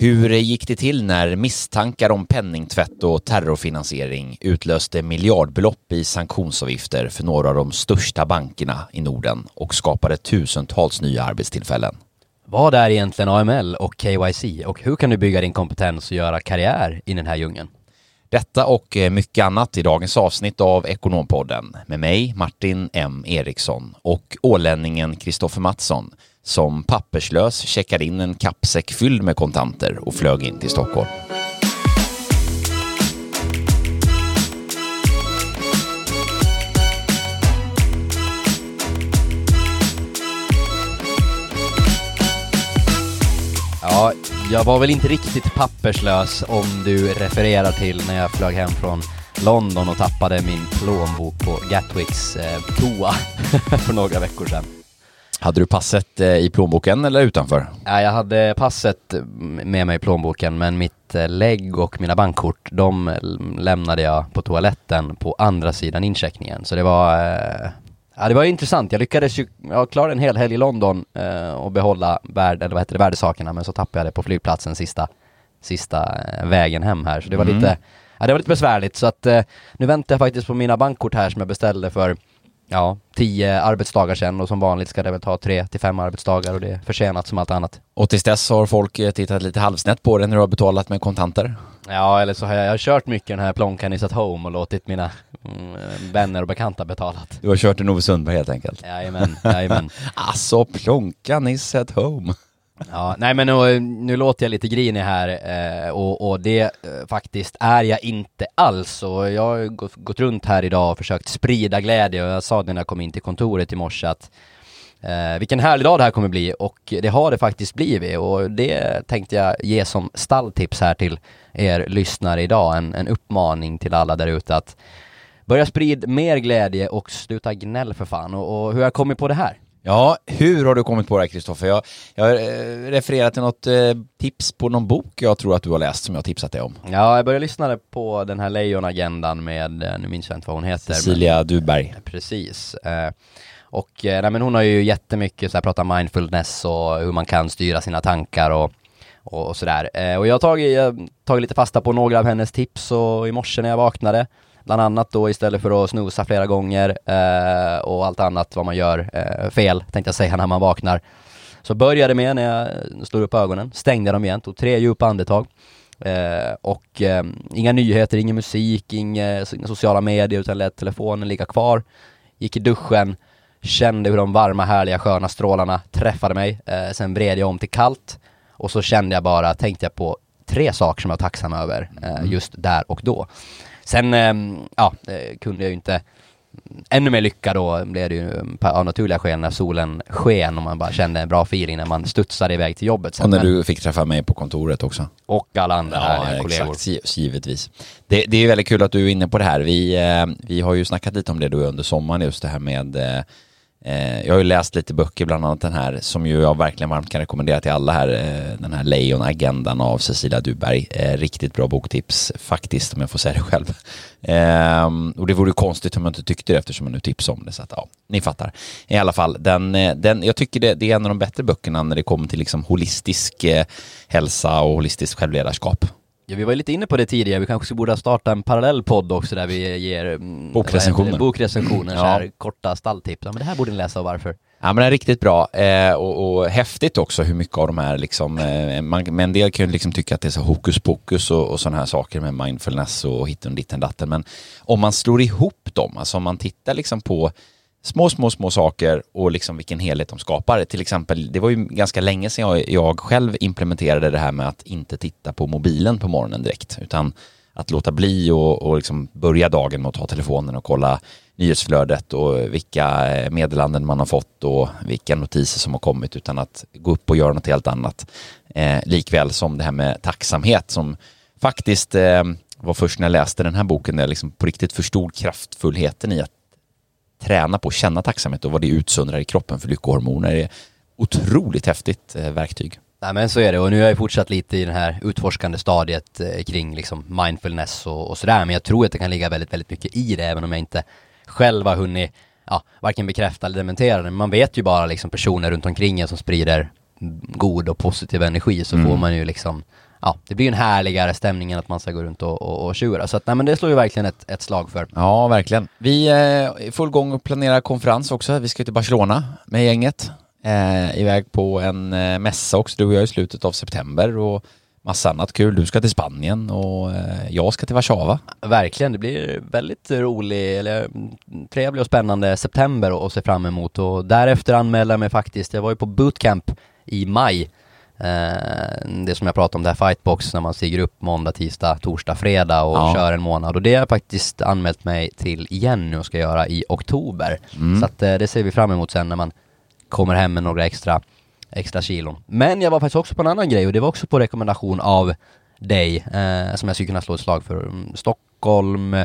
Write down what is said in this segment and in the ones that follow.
Hur gick det till när misstankar om penningtvätt och terrorfinansiering utlöste miljardbelopp i sanktionsavgifter för några av de största bankerna i Norden och skapade tusentals nya arbetstillfällen? Vad är egentligen AML och KYC och hur kan du bygga din kompetens och göra karriär i den här djungeln? Detta och eh, mycket annat i dagens avsnitt av Ekonompodden med mig Martin M Eriksson och ålänningen Kristoffer Mattsson som papperslös checkade in en kappsäck fylld med kontanter och flög in till Stockholm. Ja, jag var väl inte riktigt papperslös om du refererar till när jag flög hem från London och tappade min plånbok på Gatwicks eh, toa för några veckor sedan. Hade du passet eh, i plånboken eller utanför? Ja, jag hade passet med mig i plånboken men mitt eh, lägg och mina bankkort de lämnade jag på toaletten på andra sidan incheckningen. Så det var, eh, ja, det var intressant. Jag lyckades ju, jag klarade en hel helg i London och behålla värde, eller vad heter det, värdesakerna men så tappade jag det på flygplatsen sista, sista vägen hem här. Så det var mm. lite, ja, det var lite besvärligt så att nu väntar jag faktiskt på mina bankkort här som jag beställde för ja, tio arbetsdagar sedan och som vanligt ska det väl ta tre till fem arbetsdagar och det är försenat som allt annat. Och tills dess har folk eh, tittat lite halvsnett på det när du har betalat med kontanter? Ja, eller så har jag, jag har kört mycket den här Plonkan is at home och låtit mina mm, vänner och bekanta betalat. Du har kört en Ove Sundberg helt enkelt? Jajamän, jajamän. alltså Plonkan is at home. Ja, nej men nu, eh, nu låter jag lite grinig här eh, och, och, det eh, faktiskt är jag inte alls. Och jag har gått, gått, runt här idag och försökt sprida glädje. Och jag sa det när jag kom in till kontoret i morse att eh, vilken härlig dag det här kommer bli. Och det har det faktiskt blivit. Och det tänkte jag ge som stalltips här till er lyssnare idag, en, en uppmaning till alla där ute att börja sprida mer glädje och sluta gnäll för fan. Och, och hur har jag kommit på det här? Ja, hur har du kommit på det här Kristoffer? Jag, jag eh, refererar till något eh, tips på någon bok jag tror att du har läst som jag tipsat dig om. Ja, jag började lyssna på den här Lejonagendan med, eh, nu minns jag inte vad hon heter. Cecilia men, Duberg. Precis. Eh, och eh, nej, men hon har ju jättemycket så här, pratat mindfulness och hur man kan styra sina tankar och, och, och sådär. Eh, och jag har tagit, jag tagit lite fasta på några av hennes tips och i morse när jag vaknade Bland annat då istället för att snosa flera gånger eh, och allt annat vad man gör eh, fel, tänkte jag säga när man vaknar. Så började med när jag slog upp ögonen, stängde dem igen, tog tre djupa andetag. Eh, och eh, inga nyheter, ingen musik, inga, inga sociala medier utan lät telefonen ligga kvar. Gick i duschen, kände hur de varma härliga sköna strålarna träffade mig. Eh, sen vred jag om till kallt och så kände jag bara, tänkte jag på tre saker som jag var tacksam över eh, mm. just där och då. Sen, ehm, ja, kunde jag ju inte Ännu mer lycka då blev det ju av naturliga skäl när solen sken och man bara kände en bra feeling när man studsade iväg till jobbet. Sen. Och när du fick träffa mig på kontoret också. Och alla andra ja, härliga kollegor. Exakt, givetvis. Det, det, är väldigt kul att du är inne på det här. Vi, eh, vi har ju snackat lite om det då under sommaren, just det här med eh, Eh, Eh, jag har ju läst lite böcker, bland annat den här som ju jag verkligen varmt kan rekommendera till alla här. Eh, den här Lejonagendan av Cecilia Duberg. Eh, riktigt bra boktips faktiskt, om jag får säga det själv. Ehm, och det vore konstigt om jag inte tyckte det eftersom jag nu tipsade om det. Så att, ja, ni fattar. I alla fall, den, eh, den, jag tycker det, det är en av de bättre böckerna när det kommer till liksom holistisk eh, hälsa och holistiskt självledarskap. Ja, vi var lite inne på det tidigare, vi kanske borde starta en parallell podd också där vi ger mm, bokrecensioner, bokrecensioner ja. så här korta stalltips. Ja, men det här borde ni läsa och varför. Ja men det är riktigt bra eh, och, och, häftigt också hur mycket av de här liksom, eh, man, men en del kan ju liksom tycka att det är så hokus pokus och, och sådana här saker med mindfulness och hitten ditten datten men om man slår ihop dem, alltså om man tittar liksom på små, små, små saker och liksom vilken helhet de skapar. Till exempel, det var ju ganska länge sedan jag, jag själv implementerade det här med att inte titta på mobilen på morgonen direkt, utan att låta bli och, och liksom börja dagen med att ta telefonen och kolla nyhetsflödet och vilka eh, meddelanden man har fått och vilka notiser som har kommit utan att gå upp och göra något helt annat. Eh, likväl som det här med tacksamhet som faktiskt eh, var först när jag läste den här boken där jag liksom på riktigt förstod kraftfullheten i att träna på att känna tacksamhet och vad det utsöndrar i kroppen för lyckohormoner är otroligt häftigt eh, verktyg. Nej men så är det och nu har jag fortsatt lite i det här utforskande stadiet eh, kring liksom mindfulness och, och sådär men jag tror att det kan ligga väldigt, väldigt mycket i det även om jag inte själv har hunnit ja, varken bekräfta eller dementera det. Man vet ju bara liksom personer runt omkring en som sprider god och positiv energi så mm. får man ju liksom ja, det blir ju en härligare stämning än att man ska gå runt och, och, och tjura. Så att, nej men det slår ju verkligen ett, ett slag för. Ja, verkligen. Vi är i full gång och planerar konferens också. Vi ska till Barcelona med gänget. Eh, iväg på en eh, mässa också, du och jag i slutet av september och massa annat kul. Du ska till Spanien och eh, jag ska till Warszawa. Verkligen, det blir väldigt rolig, eller trevlig och spännande september att se fram emot och därefter anmälde jag mig faktiskt, jag var ju på bootcamp i maj Eh, det som jag pratade om, det här fightbox när man stiger upp måndag, tisdag, torsdag, fredag och ja. kör en månad. Och det har jag faktiskt anmält mig till igen nu och ska göra i oktober. Mm. Så att eh, det ser vi fram emot sen när man kommer hem med några extra, extra kilon. Men jag var faktiskt också på en annan grej och det var också på rekommendation av dig, eh, som jag skulle kunna slå ett slag för. Stockholm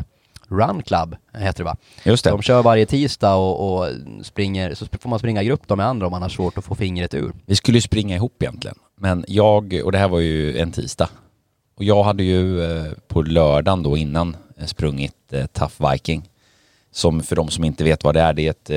Run Club heter det va? Just det. De kör varje tisdag och, och springer, så får man springa i grupp då med andra om man har svårt att få fingret ur. Vi skulle ju springa ihop egentligen. Men jag, och det här var ju en tisdag, och jag hade ju eh, på lördagen då innan eh, sprungit eh, Tough Viking. Som för de som inte vet vad det är, det är ett,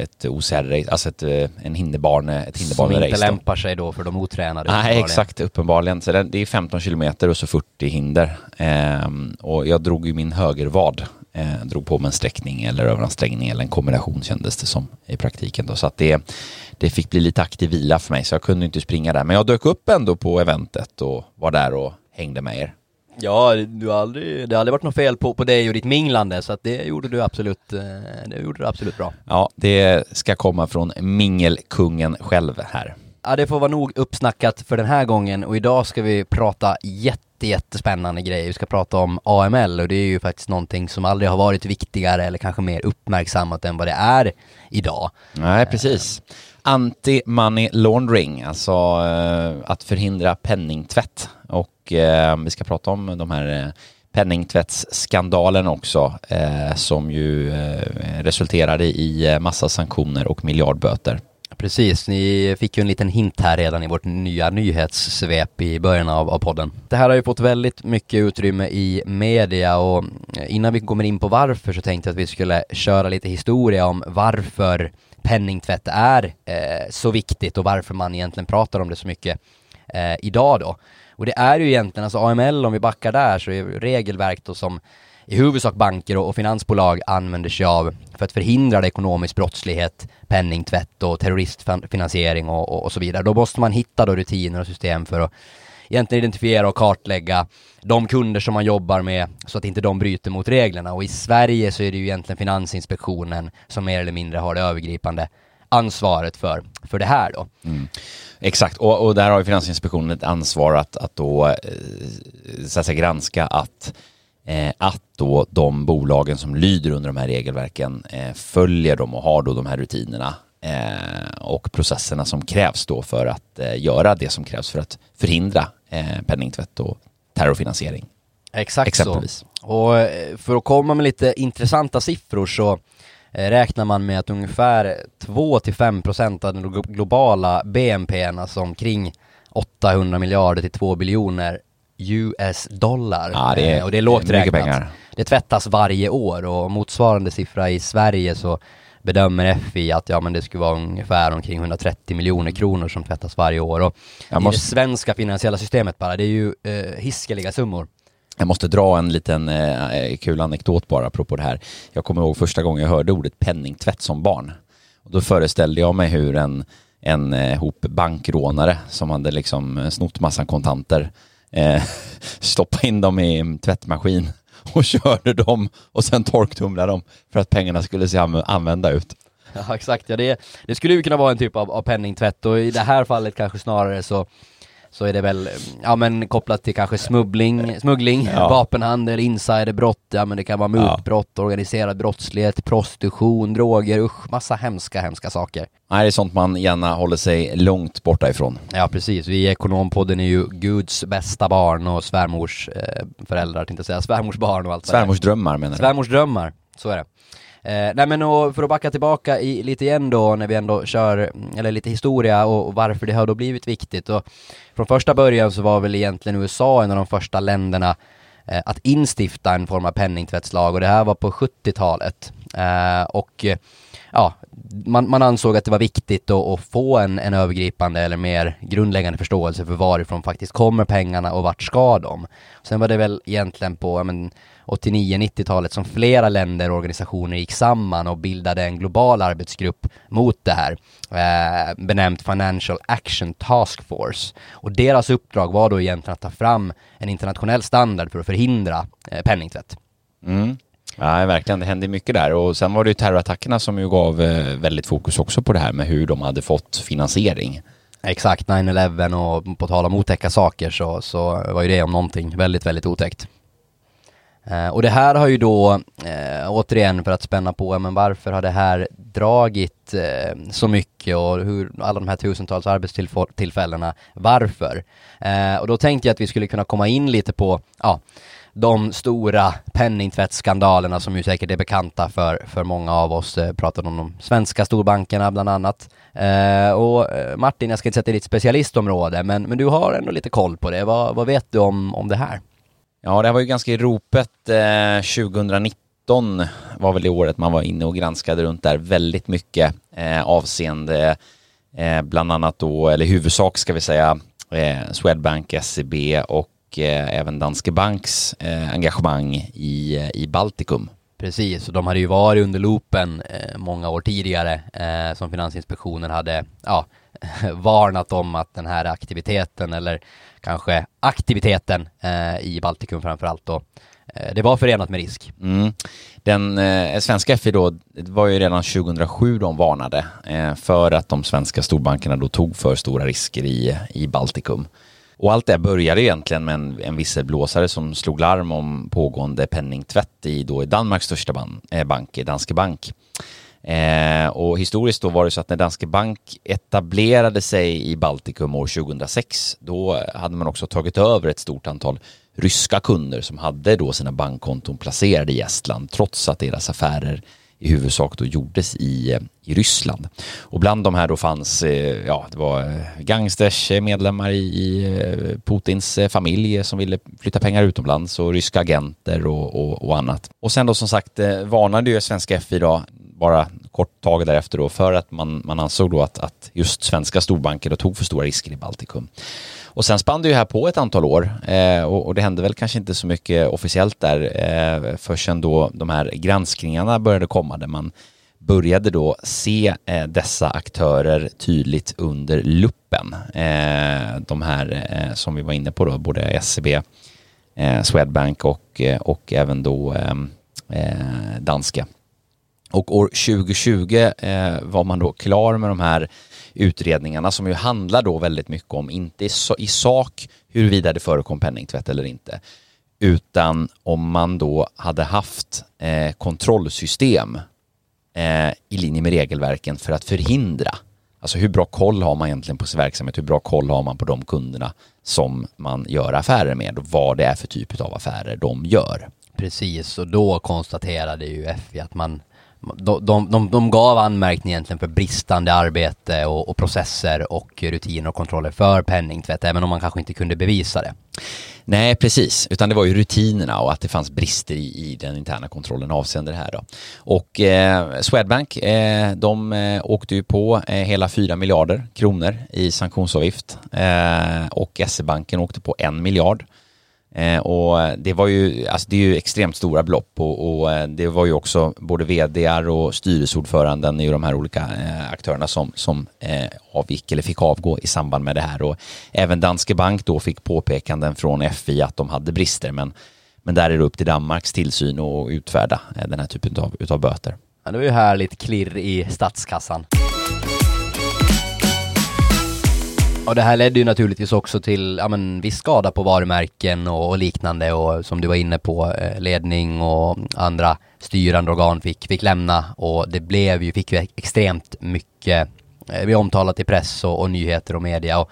ett OCR-race, alltså ett, en hinderbane, ett hinderbane-race. Som inte lämpar sig då för de otränade? Nej, exakt, uppenbarligen. Så det är 15 kilometer och så 40 hinder. Ehm, och jag drog ju min högervad eh, drog på mig en sträckning eller överansträngning eller en kombination kändes det som i praktiken. Då. Så att det, det fick bli lite aktiv vila för mig så jag kunde inte springa där. Men jag dök upp ändå på eventet och var där och hängde med er. Ja, du har aldrig, det har aldrig varit något fel på, på dig och ditt minglande så att det gjorde du absolut, eh, det gjorde du absolut bra. Ja, det ska komma från mingelkungen själv här. Ja, det får vara nog uppsnackat för den här gången och idag ska vi prata jätte jättespännande grejer. Vi ska prata om AML och det är ju faktiskt någonting som aldrig har varit viktigare eller kanske mer uppmärksammat än vad det är idag. Nej, precis. Anti-money laundering, alltså eh, att förhindra penningtvätt. Och eh, vi ska prata om de här eh, penningtvättsskandalen också, eh, som ju eh, resulterade i eh, massa sanktioner och miljardböter. Precis, ni fick ju en liten hint här redan i vårt nya nyhetssvep i början av, av podden. Det här har ju fått väldigt mycket utrymme i media och innan vi kommer in på varför så tänkte jag att vi skulle köra lite historia om varför penningtvätt är eh, så viktigt och varför man egentligen pratar om det så mycket eh, idag då. Och det är ju egentligen, alltså AML om vi backar där så är det regelverk då som i huvudsak banker och finansbolag använder sig av för att förhindra ekonomisk brottslighet, penningtvätt och terroristfinansiering och, och, och, så vidare. Då måste man hitta då rutiner och system för att egentligen identifiera och kartlägga de kunder som man jobbar med så att inte de bryter mot reglerna. Och i Sverige så är det ju egentligen Finansinspektionen som mer eller mindre har det övergripande ansvaret för, för det här då. Mm. Exakt, och, och, där har ju Finansinspektionen ett ansvar att, att då eh, så att säga, granska att eh, att då de bolagen som lyder under de här regelverken eh, följer dem och har då de här rutinerna och processerna som krävs då för att göra det som krävs för att förhindra eh, penningtvätt och terrorfinansiering. Exakt Exempelvis. så. Och eh, för att komma med lite intressanta siffror så räknar man med att ungefär 2-5% av den globala BNPn, alltså omkring 800 miljarder till 2 biljoner, US dollar. Ja, det är, och det är lågt räknat. Pengar. Det tvättas varje år och motsvarande siffra i Sverige så bedömer FI att ja men det skulle vara ungefär omkring 130 miljoner kronor som tvättas varje år och Jag i måste... det svenska finansiella systemet bara, det är ju eh, hiskeliga summor. Jag måste dra en liten eh, kul anekdot bara apropå det här. Jag kommer ihåg första gången jag hörde ordet penningtvätt som barn. Och då föreställde jag mig hur en, en eh, hop bankrånare som hade liksom snott massa kontanter eh, stoppa in dem i en tvättmaskin och körde dem och sen torktumlade dem för att pengarna skulle se använda ut. Ja exakt, ja det, det skulle ju kunna vara en typ av, av penningtvätt och i det här fallet kanske snarare så så är det väl, ja men kopplat till kanske smuggling, smuggling ja. vapenhandel, insiderbrott, ja men det kan vara mutbrott, ja. organiserad brottslighet, prostitution, droger, usch, massa hemska, hemska saker. Nej, det är sånt man gärna håller sig långt borta ifrån. Ja, precis. Vi i Ekonompodden är ju Guds bästa barn och svärmors eh, föräldrar, tänkte jag säga, svärmors barn och allt Svärmors drömmar menar du? Svärmors drömmar, så är det. Eh, nej men och för att backa tillbaka i, lite igen då när vi ändå kör, eller lite historia och, och, varför det har då blivit viktigt. Och från första början så var väl egentligen USA en av de första länderna eh, att instifta en form av penningtvättslag och det här var på 70-talet. Eh, och ja, man, man, ansåg att det var viktigt att, att få en, en, övergripande eller mer grundläggande förståelse för varifrån faktiskt kommer pengarna och vart ska de? Sen var det väl egentligen på men, 89-90-talet som flera länder och organisationer gick samman och bildade en global arbetsgrupp mot det här, eh, benämnt Financial Action Task Force. Och deras uppdrag var då egentligen att ta fram en internationell standard för att förhindra eh, penningtvätt. Mm. Ja, verkligen. Det hände mycket där. Och sen var det ju terrorattackerna som ju gav eh, väldigt fokus också på det här med hur de hade fått finansiering. Exakt, 9-11 och på tal om otäcka saker så, så var ju det om någonting väldigt, väldigt otäckt. Eh, och det här har ju då, eh, återigen för att spänna på, men varför har det här dragit eh, så mycket och hur alla de här tusentals arbetstillfällena, varför? Eh, och då tänkte jag att vi skulle kunna komma in lite på, ja, de stora penningtvättsskandalerna som ju säkert är bekanta för, för många av oss. Eh, pratade om de svenska storbankerna bland annat. Eh, och eh, Martin, jag ska inte säga att det är ditt specialistområde, men, men du har ändå lite koll på det. Vad, vad vet du om, om det här? Ja, det här var ju ganska i ropet. Eh, 2019 var väl det året man var inne och granskade runt där väldigt mycket eh, avseende eh, bland annat då, eller huvudsak ska vi säga, eh, Swedbank, SEB och eh, även Danske Banks eh, engagemang i, eh, i Baltikum. Precis, och de hade ju varit under loopen eh, många år tidigare eh, som Finansinspektionen hade ja, varnat om att den här aktiviteten eller kanske aktiviteten eh, i Baltikum framförallt då eh, det var förenat med risk. Mm. Den eh, svenska FI då, det var ju redan 2007 de varnade eh, för att de svenska storbankerna då tog för stora risker i, i Baltikum. Och allt det började egentligen med en, en visselblåsare som slog larm om pågående penningtvätt i, då i Danmarks största ban, eh, bank, Danske Bank. Eh, och historiskt då var det så att när Danske Bank etablerade sig i Baltikum år 2006, då hade man också tagit över ett stort antal ryska kunder som hade då sina bankkonton placerade i Estland, trots att deras affärer i huvudsak då gjordes i, eh, i Ryssland. Och bland de här då fanns, eh, ja det var eh, gangsters, eh, medlemmar i, i Putins familj som ville flytta pengar utomlands och ryska agenter och, och, och annat. Och sen då som sagt varnade ju svenska FI då bara kort tag därefter då för att man, man ansåg då att, att just svenska storbanker då tog för stora risker i Baltikum. Och sen spann det ju här på ett antal år eh, och, och, det hände väl kanske inte så mycket officiellt där eh, förrän då de här granskningarna började komma där man började då se eh, dessa aktörer tydligt under luppen. Eh, de här eh, som vi var inne på då, både SEB, eh, Swedbank och, eh, och även då eh, eh, danska. Och år 2020 eh, var man då klar med de här utredningarna som ju handlar då väldigt mycket om, inte i sak huruvida det förekom penningtvätt eller inte, utan om man då hade haft eh, kontrollsystem eh, i linje med regelverken för att förhindra. Alltså hur bra koll har man egentligen på sin verksamhet? Hur bra koll har man på de kunderna som man gör affärer med och vad det är för typ av affärer de gör? Precis, och då konstaterade ju FI att man de, de, de, de gav anmärkning egentligen för bristande arbete och, och, processer och rutiner och kontroller för penningtvätt, även om man kanske inte kunde bevisa det. Nej, precis, utan det var ju rutinerna och att det fanns brister i, i den interna kontrollen avseende det här då. Och eh, Swedbank, eh, de eh, åkte ju på eh, hela 4 miljarder kronor i sanktionsavgift eh, och SE-banken åkte på 1 miljard. Eh, och det var ju, alltså det är ju extremt stora belopp och, och eh, det var ju också både vdar och styrelseordföranden i de här olika eh, aktörerna som, som eh, avgick eller fick avgå i samband med det här och även Danske Bank då fick påpekanden från FI att de hade brister men, men där är det upp till Danmarks tillsyn att utfärda eh, den här typen av utav böter. Ja, det var ju härligt klirr i statskassan. Och det här ledde ju naturligtvis också till, ja men viss skada på varumärken och, och liknande och som du var inne på, eh, ledning och andra styrande organ fick, fick lämna och det blev ju, fick ju extremt mycket, eh, vi omtalat i press och, och nyheter och media och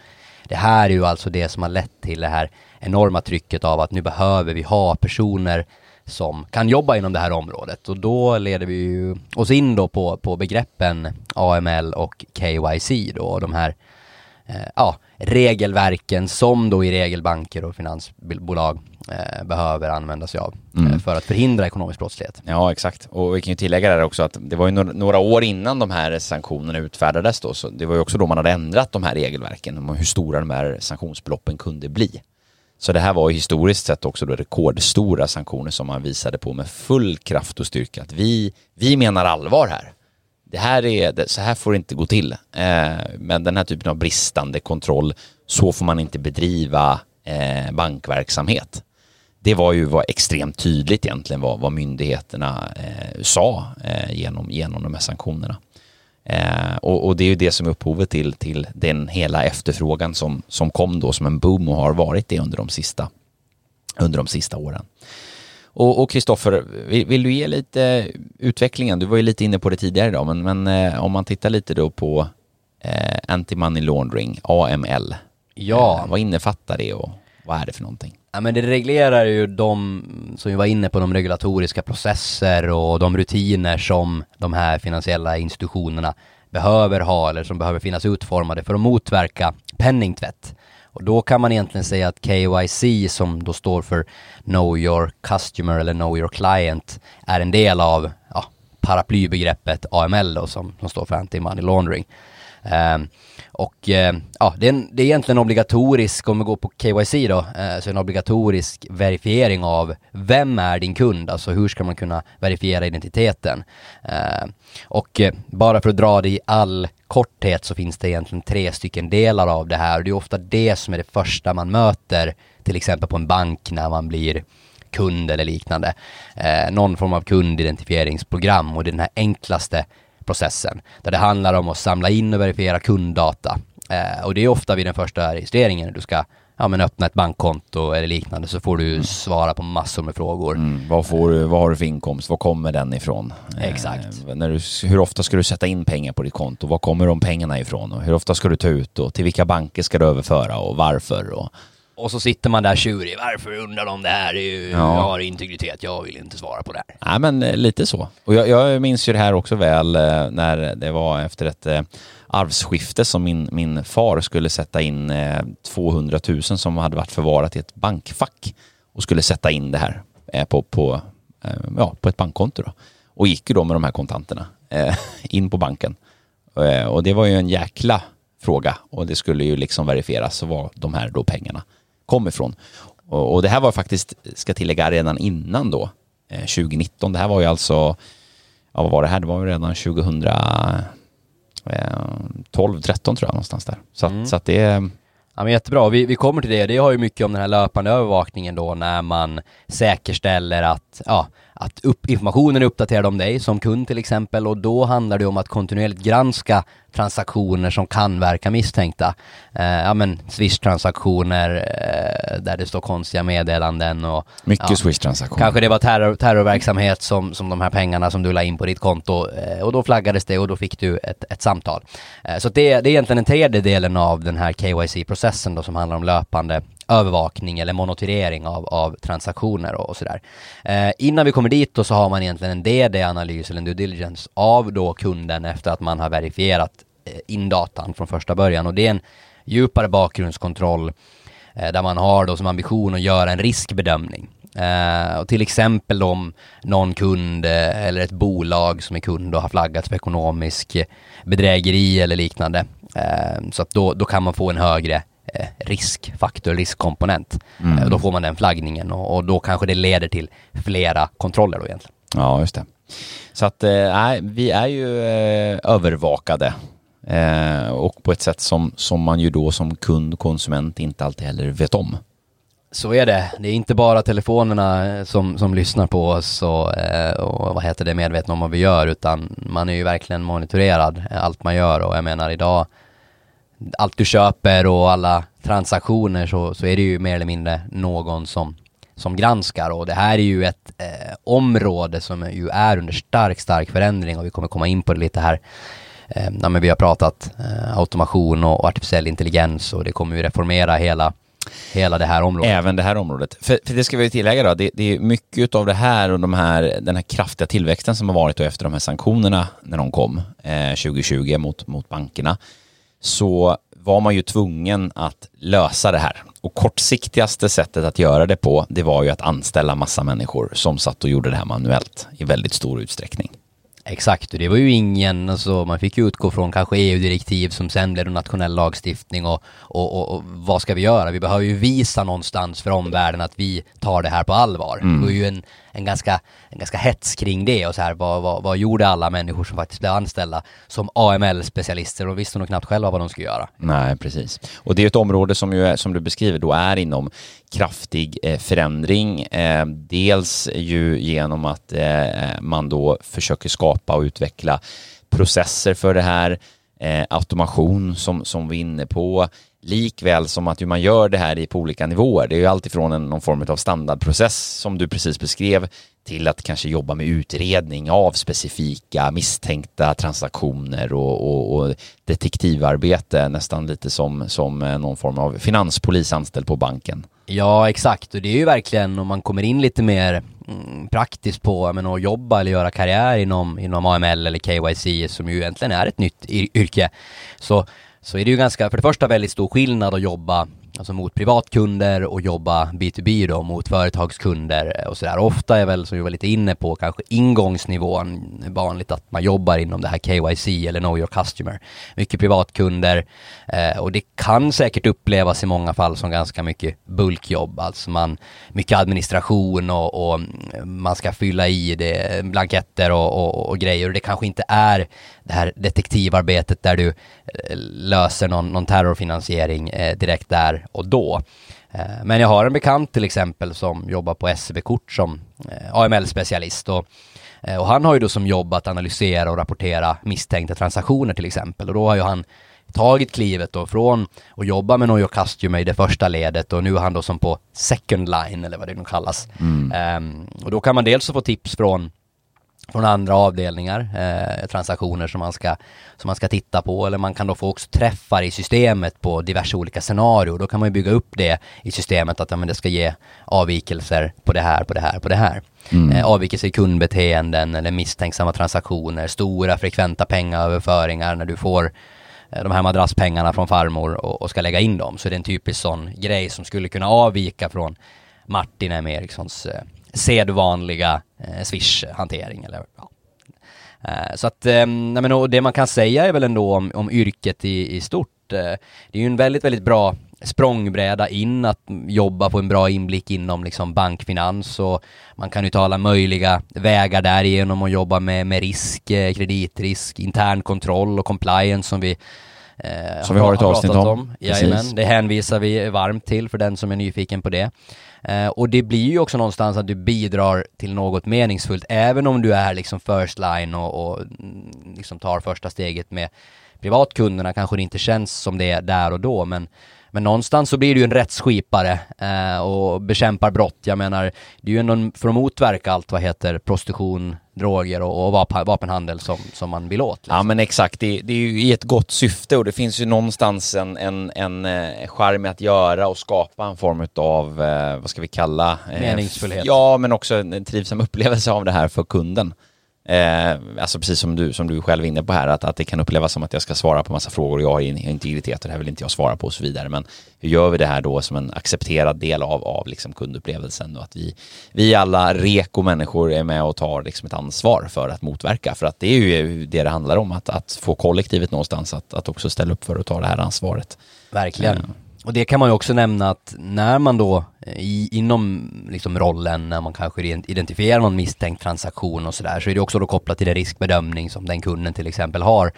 det här är ju alltså det som har lett till det här enorma trycket av att nu behöver vi ha personer som kan jobba inom det här området och då leder vi ju oss in då på, på begreppen AML och KYC då, och de här ja, regelverken som då i regelbanker och finansbolag eh, behöver använda sig av eh, mm. för att förhindra ekonomisk brottslighet. Ja, exakt. Och vi kan ju tillägga där också att det var ju några år innan de här sanktionerna utfärdades då, så det var ju också då man hade ändrat de här regelverken om hur stora de här sanktionsbeloppen kunde bli. Så det här var ju historiskt sett också då rekordstora sanktioner som man visade på med full kraft och styrka att vi, vi menar allvar här. Det här är, så här får det inte gå till. Eh, men den här typen av bristande kontroll, så får man inte bedriva eh, bankverksamhet. Det var ju var extremt tydligt egentligen vad, vad myndigheterna eh, sa eh, genom, genom de här sanktionerna. Eh, och, och, det är ju det som är upphovet till, till den hela efterfrågan som, som kom då som en boom och har varit det under de sista, under de sista åren. Och Kristoffer, vill, vill, du ge lite utvecklingen? Du var ju lite inne på det tidigare idag, men, men eh, om man tittar lite då på eh, Anti-Money Laundering, AML. Ja. Eh, vad innefattar det och vad är det för någonting? Ja, men det reglerar ju de, som vi var inne på, de regulatoriska processer och de rutiner som de här finansiella institutionerna behöver ha eller som behöver finnas utformade för att motverka penningtvätt. Och då kan man egentligen säga att KYC som då står för Know Your Customer eller Know Your Client är en del av ja, paraplybegreppet AML då, som, som står för Anti-Money Laundering. Um, och eh, ja, det är, en, det är egentligen obligatorisk, om vi går på KYC då, eh, så en obligatorisk verifiering av vem är din kund, alltså hur ska man kunna verifiera identiteten. Ehm, eh, och bara för att dra det i all korthet så finns det egentligen tre stycken delar av det här och det är ofta det som är det första man möter, till exempel på en bank när man blir kund eller liknande. Eh, någon form av kundidentifieringsprogram och det är den här enklaste processen. Där det handlar om att samla in och verifiera kunddata. Eh, och det är ofta vid den första registreringen. Du ska ja, men öppna ett bankkonto eller liknande så får du mm. svara på massor med frågor. Mm, vad, får du, vad har du för inkomst? Var kommer den ifrån? Exakt. Eh, när du, hur ofta ska du sätta in pengar på ditt konto? Var kommer de pengarna ifrån? Och hur ofta ska du ta ut? Och till vilka banker ska du överföra? Och varför? Och, och så sitter man där tjurig. Varför undrar de det här? Ju, ja. Jag har integritet. Jag vill inte svara på det här. Nej, men eh, lite så. Och jag, jag minns ju det här också väl eh, när det var efter ett eh, arvsskifte som min, min far skulle sätta in eh, 200 000 som hade varit förvarat i ett bankfack och skulle sätta in det här eh, på, på, eh, ja, på ett bankkonto. Då. Och gick ju då med de här kontanterna in på banken. Och det var ju en jäkla fråga och det skulle ju liksom verifieras var de här då pengarna kom ifrån. Och, det här var faktiskt, ska tillägga, redan innan då, 2019. Det här var ju alltså, ja vad var det här? Det var ju redan 2000, 13 tror jag någonstans där. Så, mm. så att det Ja men jättebra, vi, vi kommer till det. Det har ju mycket om den här löpande övervakningen då när man säkerställer att, ja, att upp, informationen är uppdaterad om dig som kund till exempel och då handlar det om att kontinuerligt granska transaktioner som kan verka misstänkta. Eh, ja men Swish-transaktioner eh, där det står konstiga meddelanden och... Mycket ja, Swish-transaktioner. Kanske det var terror, terrorverksamhet som, som de här pengarna som du la in på ditt konto eh, och då flaggades det och då fick du ett, ett samtal. Eh, så det, det är egentligen den tredje delen av den här KYC-processen då som handlar om löpande övervakning eller monitorering av, av transaktioner och, och sådär. Eh, innan vi kommer dit då så har man egentligen en DD-analys eller en due diligence av då kunden efter att man har verifierat eh, in datan från första början och det är en djupare bakgrundskontroll eh, där man har då som ambition att göra en riskbedömning. Uh, och till exempel om någon kund uh, eller ett bolag som är kund och har flaggat för ekonomisk bedrägeri eller liknande. Uh, så att då, då kan man få en högre riskfaktor, riskkomponent. Mm. Eh, då får man den flaggningen och, och, då kanske det leder till flera kontroller då egentligen. Ja, just det. Så att eh, vi är ju eh, övervakade eh, och på ett sätt som, som man ju då som kund, konsument inte alltid heller vet om. Så är det. Det är inte bara telefonerna som, som lyssnar på oss och, och vad heter det, medvetna om vad vi gör utan man är ju verkligen monitorerad allt man gör och jag menar idag allt du köper och alla transaktioner så, så är det ju mer eller mindre någon som, som granskar och det här är ju ett eh, område som ju är under stark, stark förändring och vi kommer komma in på det lite här. Eh, ja, men vi har pratat eh, automation och, och artificiell intelligens och det kommer ju reformera hela hela det här området. Även det här området. För, för det ska vi tillägga då, det, det, är mycket av det här och de här, den här kraftiga tillväxten som har varit efter de här sanktionerna när de kom eh, 2020 mot, mot bankerna så var man ju tvungen att lösa det här. Och kortsiktigaste sättet att göra det på, det var ju att anställa massa människor som satt och gjorde det här manuellt i väldigt stor utsträckning. Exakt, och det var ju ingen, alltså man fick ju utgå från kanske EU-direktiv som sen blev nationell lagstiftning och, och, och, och, vad ska vi göra? Vi behöver ju visa någonstans för omvärlden att vi tar det här på allvar. Mm. Det var ju en, en, ganska, en ganska hets kring det och så här, vad, vad, vad gjorde alla människor som faktiskt blev anställda som AML-specialister? och visste nog knappt själva vad de skulle göra. Nej, precis. Och det är ett område som, ju som du beskriver då är inom kraftig eh, förändring. Eh, dels ju genom att eh, man då försöker skapa och utveckla processer för det här, eh, automation som, som vi är inne på, likväl som att man gör det här på olika nivåer. Det är ju alltifrån en, någon form av standardprocess som du precis beskrev till att kanske jobba med utredning av specifika misstänkta transaktioner och, och, och detektivarbete, nästan lite som, som eh, någon form av finanspolis anställd på banken. Ja, exakt. Och det är ju verkligen om man kommer in lite mer mm, praktiskt på menar, att jobba eller göra karriär inom, inom AML eller KYC som ju egentligen är ett nytt yrke. Så, så är det ju ganska, för det första väldigt stor skillnad att jobba alltså mot privatkunder och jobba B2B då mot företagskunder eh, och sådär. Ofta är väl, som vi var lite inne på, kanske ingångsnivån vanligt att man jobbar inom det här KYC eller Know Your Customer. Mycket privatkunder eh, och det kan säkert upplevas i många fall som ganska mycket bulkjobb, alltså man, mycket administration och, och mm, man ska fylla i det, blanketter och, och, och grejer och det kanske inte är det här detektivarbetet där du eh, löser någon, någon terrorfinansiering eh, direkt där och då. Eh, men jag har en bekant till exempel som jobbar på SEB-kort som AML-specialist och, och han har ju då som jobb att analysera och rapportera misstänkta transaktioner till exempel och då har ju han tagit klivet då från att jobba med Know Customer i det första ledet och nu är han då som på second line eller vad det nu kallas. Mm. Um, och då kan man dels få tips från från andra avdelningar, eh, transaktioner som man, ska, som man ska titta på eller man kan då få också träffar i systemet på diverse olika scenarier. Då kan man ju bygga upp det i systemet att ja, men det ska ge avvikelser på det här, på det här, på det här. Mm. Eh, avvikelser i kundbeteenden eller misstänksamma transaktioner, stora frekventa pengaöverföringar när du får eh, de här madrasspengarna från farmor och, och, ska lägga in dem. Så det är en typisk sån grej som skulle kunna avvika från Martin M. Erikssons eh, sedvanliga Swish-hantering. Eller, ja. eh, så att, eh, men, och det man kan säga är väl ändå om, om yrket i, i stort, eh, det är ju en väldigt, väldigt bra språngbräda in att jobba på en bra inblick inom liksom bankfinans och man kan ju ta alla möjliga vägar där genom att jobba med, med risk, eh, kreditrisk, intern kontroll och compliance som vi Eh, som vi har ett avsnitt om. om. Jajamän, det hänvisar vi varmt till för den som är nyfiken på det. Eh, och det blir ju också någonstans att du bidrar till något meningsfullt, även om du är liksom first line och, och mm, liksom tar första steget med privatkunderna. Kanske det inte känns som det är där och då, men men någonstans så blir du en rättsskipare eh, och bekämpar brott. Jag menar, det är ju ändå för att motverka allt vad heter prostitution, droger och, och vapenhandel som, som man vill åt. Liksom. Ja men exakt, det, det, är ju i ett gott syfte och det finns ju någonstans en, en, en eh, charm att göra och skapa en form av, eh, vad ska vi kalla? Eh, Meningsfullhet. Ja, men också en trivsam upplevelse av det här för kunden. Eh, alltså precis som du, som du själv är inne på här, att, att det kan upplevas som att jag ska svara på massa frågor och jag har integritet och det här vill inte jag svara på och så vidare. Men hur gör vi det här då som en accepterad del av, av liksom kundupplevelsen och att vi, vi alla reko människor är med och tar liksom ett ansvar för att motverka. För att det är ju det det handlar om, att, att få kollektivet någonstans att, att också ställa upp för att ta det här ansvaret. Verkligen. Och det kan man ju också nämna att när man då eh, i, inom liksom rollen, när man kanske identifierar någon misstänkt transaktion och sådär, så är det också då kopplat till den riskbedömning som den kunden till exempel har.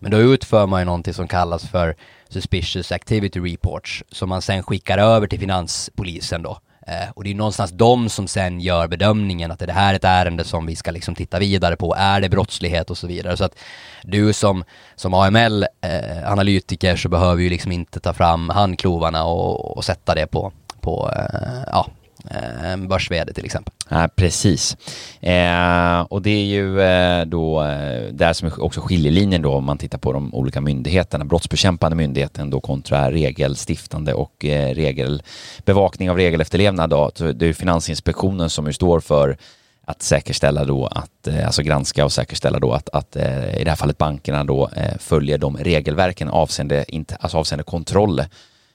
Men då utför man ju någonting som kallas för Suspicious Activity Reports, som man sen skickar över till finanspolisen då. Eh, och det är någonstans de som sen gör bedömningen att det här är ett ärende som vi ska liksom titta vidare på. Är det brottslighet och så vidare. Så att du som, som AML-analytiker eh, så behöver ju liksom inte ta fram handklovarna och, och sätta det på, på eh, ja, eh, börs till exempel. Ja, precis. Eh, och det är ju eh, då eh, där som är också skiljelinjen då om man tittar på de olika myndigheterna, brottsbekämpande myndigheten då kontra regelstiftande och eh, regelbevakning av regelefterlevnad då. Det är Finansinspektionen som ju står för att säkerställa då att, eh, alltså granska och säkerställa då att, att eh, i det här fallet bankerna då följer de regelverken avseende, alltså avseende kontroll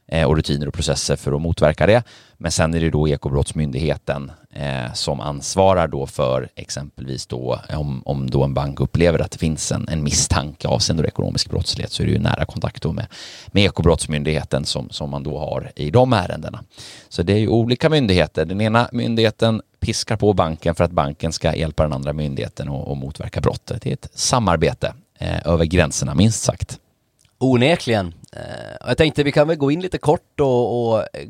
Eh, och rutiner och processer för att motverka det. Men sen är det då Ekobrottsmyndigheten eh, som ansvarar då för exempelvis då om, om då en bank upplever att det finns en, en misstanke avseende ekonomisk brottslighet så är det ju nära kontakt då med, med Ekobrottsmyndigheten som, som man då har i de ärendena. Så det är ju olika myndigheter. Den ena myndigheten piskar på banken för att banken ska hjälpa den andra myndigheten och, och motverka brottet. Det är ett samarbete eh, över gränserna minst sagt. Onekligen. Eh, jag tänkte vi kan väl gå in lite kort och, och eh,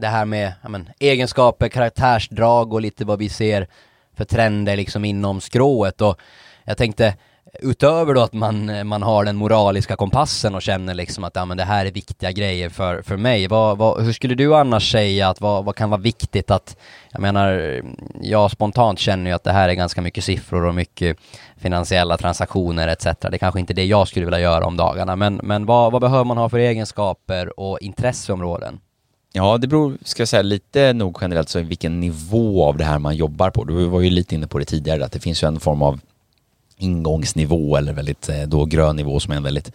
det här med men, egenskaper, karaktärsdrag och lite vad vi ser för trender liksom inom skrået. Och jag tänkte utöver då att man, eh, man har den moraliska kompassen och känner liksom att ja, men det här är viktiga grejer för, för mig. Vad, vad, hur skulle du annars säga att vad, vad kan vara viktigt att, jag menar, jag spontant känner ju att det här är ganska mycket siffror och mycket finansiella transaktioner etc. Det är kanske inte det jag skulle vilja göra om dagarna, men, men vad, vad behöver man ha för egenskaper och intresseområden? Ja, det beror, ska jag säga, lite nog generellt så vilken nivå av det här man jobbar på. Du var ju lite inne på det tidigare, att det finns ju en form av ingångsnivå eller väldigt eh, då grön nivå som är en väldigt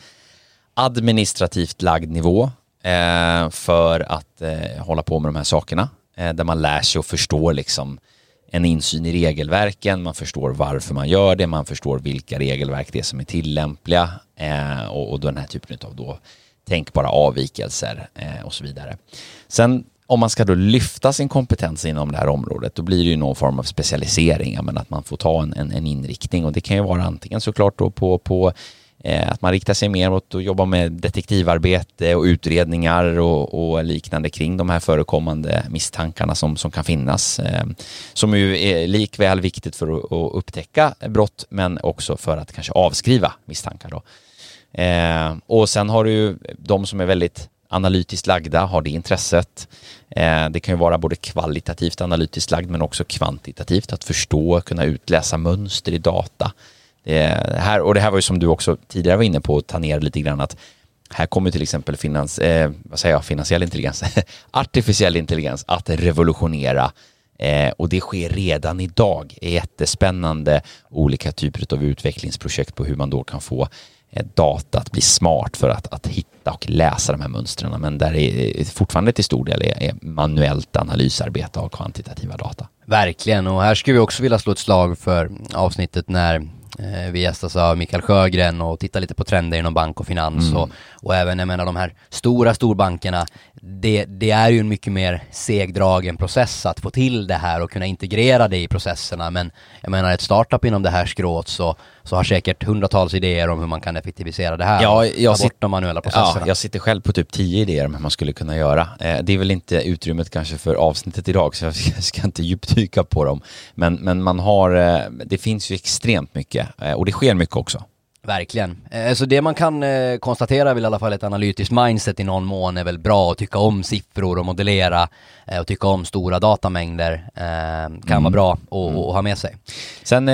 administrativt lagd nivå eh, för att eh, hålla på med de här sakerna. Eh, där man lär sig och förstår liksom en insyn i regelverken, man förstår varför man gör det, man förstår vilka regelverk det är som är tillämpliga eh, och, och den här typen av då tänkbara avvikelser eh, och så vidare. Sen om man ska då lyfta sin kompetens inom det här området, då blir det ju någon form av specialisering, men att man får ta en, en, en inriktning och det kan ju vara antingen såklart då på, på eh, att man riktar sig mer mot att jobba med detektivarbete och utredningar och, och, liknande kring de här förekommande misstankarna som, som kan finnas. Eh, som ju är likväl viktigt för att, att, upptäcka brott, men också för att kanske avskriva misstankar. Då. Eh, och sen har du ju de som är väldigt analytiskt lagda, har det intresset. Eh, det kan ju vara både kvalitativt analytiskt lagd men också kvantitativt, att förstå, kunna utläsa mönster i data. Det här, och det här var ju som du också tidigare var inne på, att ta ner lite grann att här kommer till exempel finans, eh, vad säger jag, finansiell intelligens, artificiell intelligens att revolutionera eh, och det sker redan idag. Jättespännande olika typer av utvecklingsprojekt på hur man då kan få data att bli smart för att, att hitta och läsa de här mönstren. Men där är fortfarande till stor del är, är manuellt analysarbete av kvantitativa data. Verkligen, och här skulle vi också vilja slå ett slag för avsnittet när Eh, vi gästas av Mikael Sjögren och tittar lite på trender inom bank och finans mm. och, och även, jag menar de här stora storbankerna, det, det är ju en mycket mer segdragen process att få till det här och kunna integrera det i processerna men jag menar ett startup inom det här skrået så, så har säkert hundratals idéer om hur man kan effektivisera det här ja, jag bort de manuella processerna. Ja, jag sitter själv på typ tio idéer om hur man skulle kunna göra. Eh, det är väl inte utrymmet kanske för avsnittet idag så jag ska inte djupdyka på dem. Men, men man har, eh, det finns ju extremt mycket Eh, och det sker mycket också. Verkligen. Eh, så det man kan eh, konstatera vill i alla fall ett analytiskt mindset i någon mån är väl bra att tycka om siffror och modellera och tycka om stora datamängder kan mm. vara bra att mm. ha med sig. Sen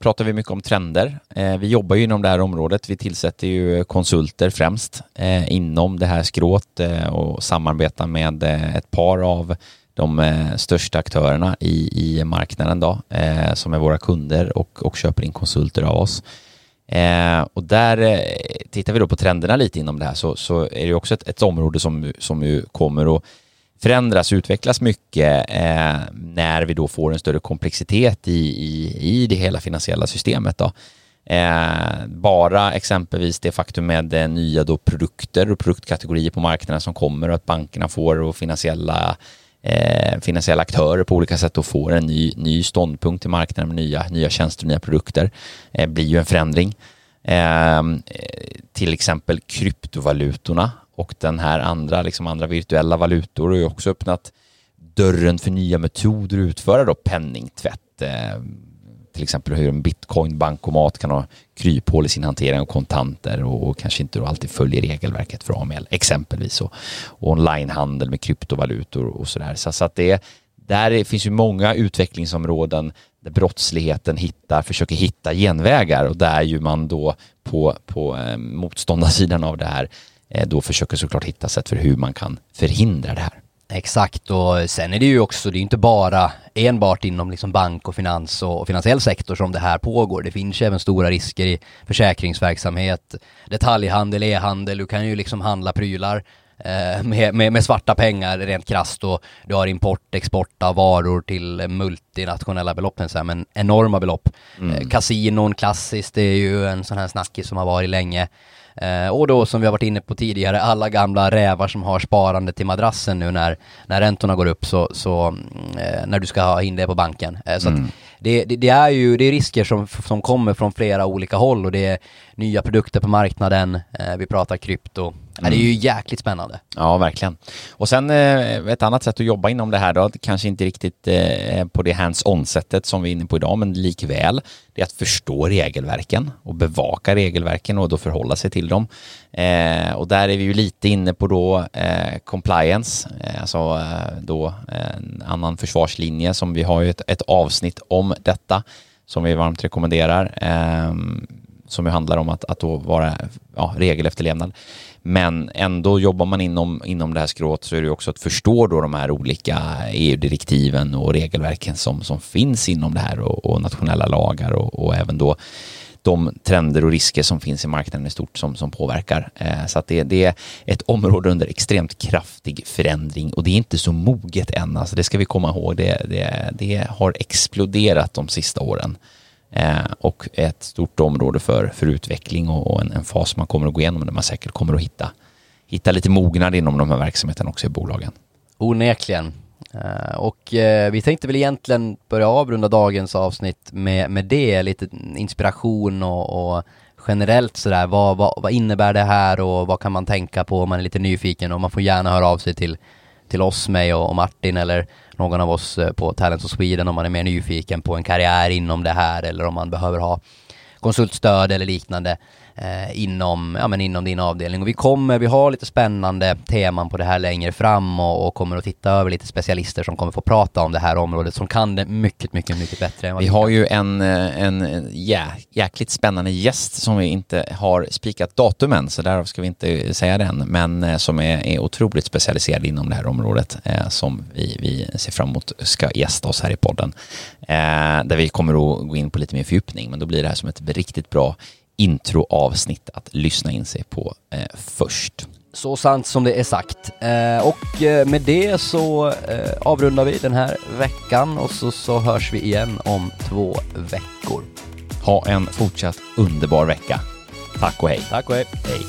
pratar vi mycket om trender. vi jobbar ju inom det här området. Vi tillsätter ju konsulter främst inom det här skrået och samarbetar med ett par av de eh, största aktörerna i, i marknaden då, eh, som är våra kunder och, och köper in konsulter av oss. Eh, och där eh, tittar vi då på trenderna lite inom det här så, så är det också ett, ett område som, som ju kommer att förändras, utvecklas mycket eh, när vi då får en större komplexitet i, i, i det hela finansiella systemet. Då. Eh, bara exempelvis det faktum med eh, nya då produkter och produktkategorier på marknaden som kommer och att bankerna får och finansiella eh, finansiella aktörer på olika sätt och får en ny, ny ståndpunkt i marknaden med nya, nya tjänster och nya produkter eh, blir ju en förändring. Ehm, eh, till exempel kryptovalutorna och den här andra, liksom andra virtuella valutor har ju också öppnat dörren för nya metoder att utföra då penningtvätt. Ehm, till exempel hur en bitcoin-bankomat kan ha kryphål i sin hantering av kontanter och, och kanske inte då alltid följer regelverket för AML exempelvis och, och onlinehandel med kryptovalutor och sådär. Så, så att det där finns ju många utvecklingsområden där brottsligheten hittar, försöker hitta genvägar och där ju man då på, på eh, motståndarsidan av det här eh, då försöker såklart hitta sätt för hur man kan förhindra det här. Exakt och sen är det ju också, det är inte bara enbart inom liksom bank och finans och, finansiell sektor som det här pågår. Det finns ju även stora risker i försäkringsverksamhet, detaljhandel, e-handel, du kan ju liksom handla prylar eh, med, med, med, svarta pengar rent krasst och du har import, export av varor till multinationella belopp, men enorma belopp. Mm. Eh, kasinon klassiskt, det är ju en sån här snackis som har varit länge. Eh, och då som vi har varit inne på tidigare, alla gamla rävar som har sparande till madrassen nu när, när räntorna går upp så, så eh, när du ska ha in det på banken. Eh, så mm. det, det, det, är ju det är risker som, som kommer från flera olika håll och det är nya produkter på marknaden, eh, vi pratar krypto. Mm. det är ju jäkligt spännande. Ja, verkligen. Och sen eh, ett annat sätt att jobba inom det här då, kanske inte riktigt eh, på det hands-on-sättet som vi är inne på idag, men likväl, det är att förstå regelverken och bevaka regelverken och då förhålla sig till dem. Eh, och där är vi ju lite inne på då compliance, alltså då en annan försvarslinje som vi har ju ett, ett avsnitt om detta som vi varmt rekommenderar ehm, som ju handlar om att, att då vara ja, regelefterlevnad. Men ändå jobbar man inom, inom det här skrået så är det också att förstå då de här olika EU-direktiven och regelverken som, som finns inom det här och, och nationella lagar och, och, även då de trender och risker som finns i marknaden i stort som, som påverkar. Eh, så att det, det, är ett område under extremt kraftig förändring och det är inte så moget än. Alltså det ska vi komma ihåg. Det, det, det har exploderat de sista åren Eh, och ett stort område för, för utveckling och, och en, en, fas man kommer att gå igenom där man säkert kommer att hitta, hitta lite mognad inom de här verksamheterna också i bolagen. Onekligen. Eh, och eh, vi tänkte väl egentligen börja avrunda dagens avsnitt med, med det, lite inspiration och, och generellt sådär, vad, vad, vad, innebär det här och vad kan man tänka på om man är lite nyfiken och man får gärna höra av sig till, till oss, mig och, och Martin eller någon av oss eh, på Talents of Sweden om man är mer nyfiken på en karriär inom det här eller om man behöver ha konsultstöd eller liknande eh, inom, ja, men inom din avdelning. Och vi kommer, vi har lite spännande teman på det här längre fram och, och, kommer att titta över lite specialister som kommer få prata om det här området som kan det mycket, mycket, mycket bättre. Än vad vi har ju en, eh, en jä, jäkligt spännande gäst som vi inte har spikat datum än, så därav ska vi inte säga den, men eh, som är, är otroligt specialiserad inom det här området eh, som vi, vi ser fram emot ska gästa oss här i podden. Eh, där vi kommer att gå in på lite mer fördjupning, men då blir det här som ett riktigt bra introavsnitt att lyssna in sig på eh, först. Så sant som det är sagt. Eh, och eh, med det så eh, avrundar vi den här veckan och så, så hörs vi igen om två veckor. Ha en fortsatt underbar vecka. Tack och hej. Tack och hej. Hej.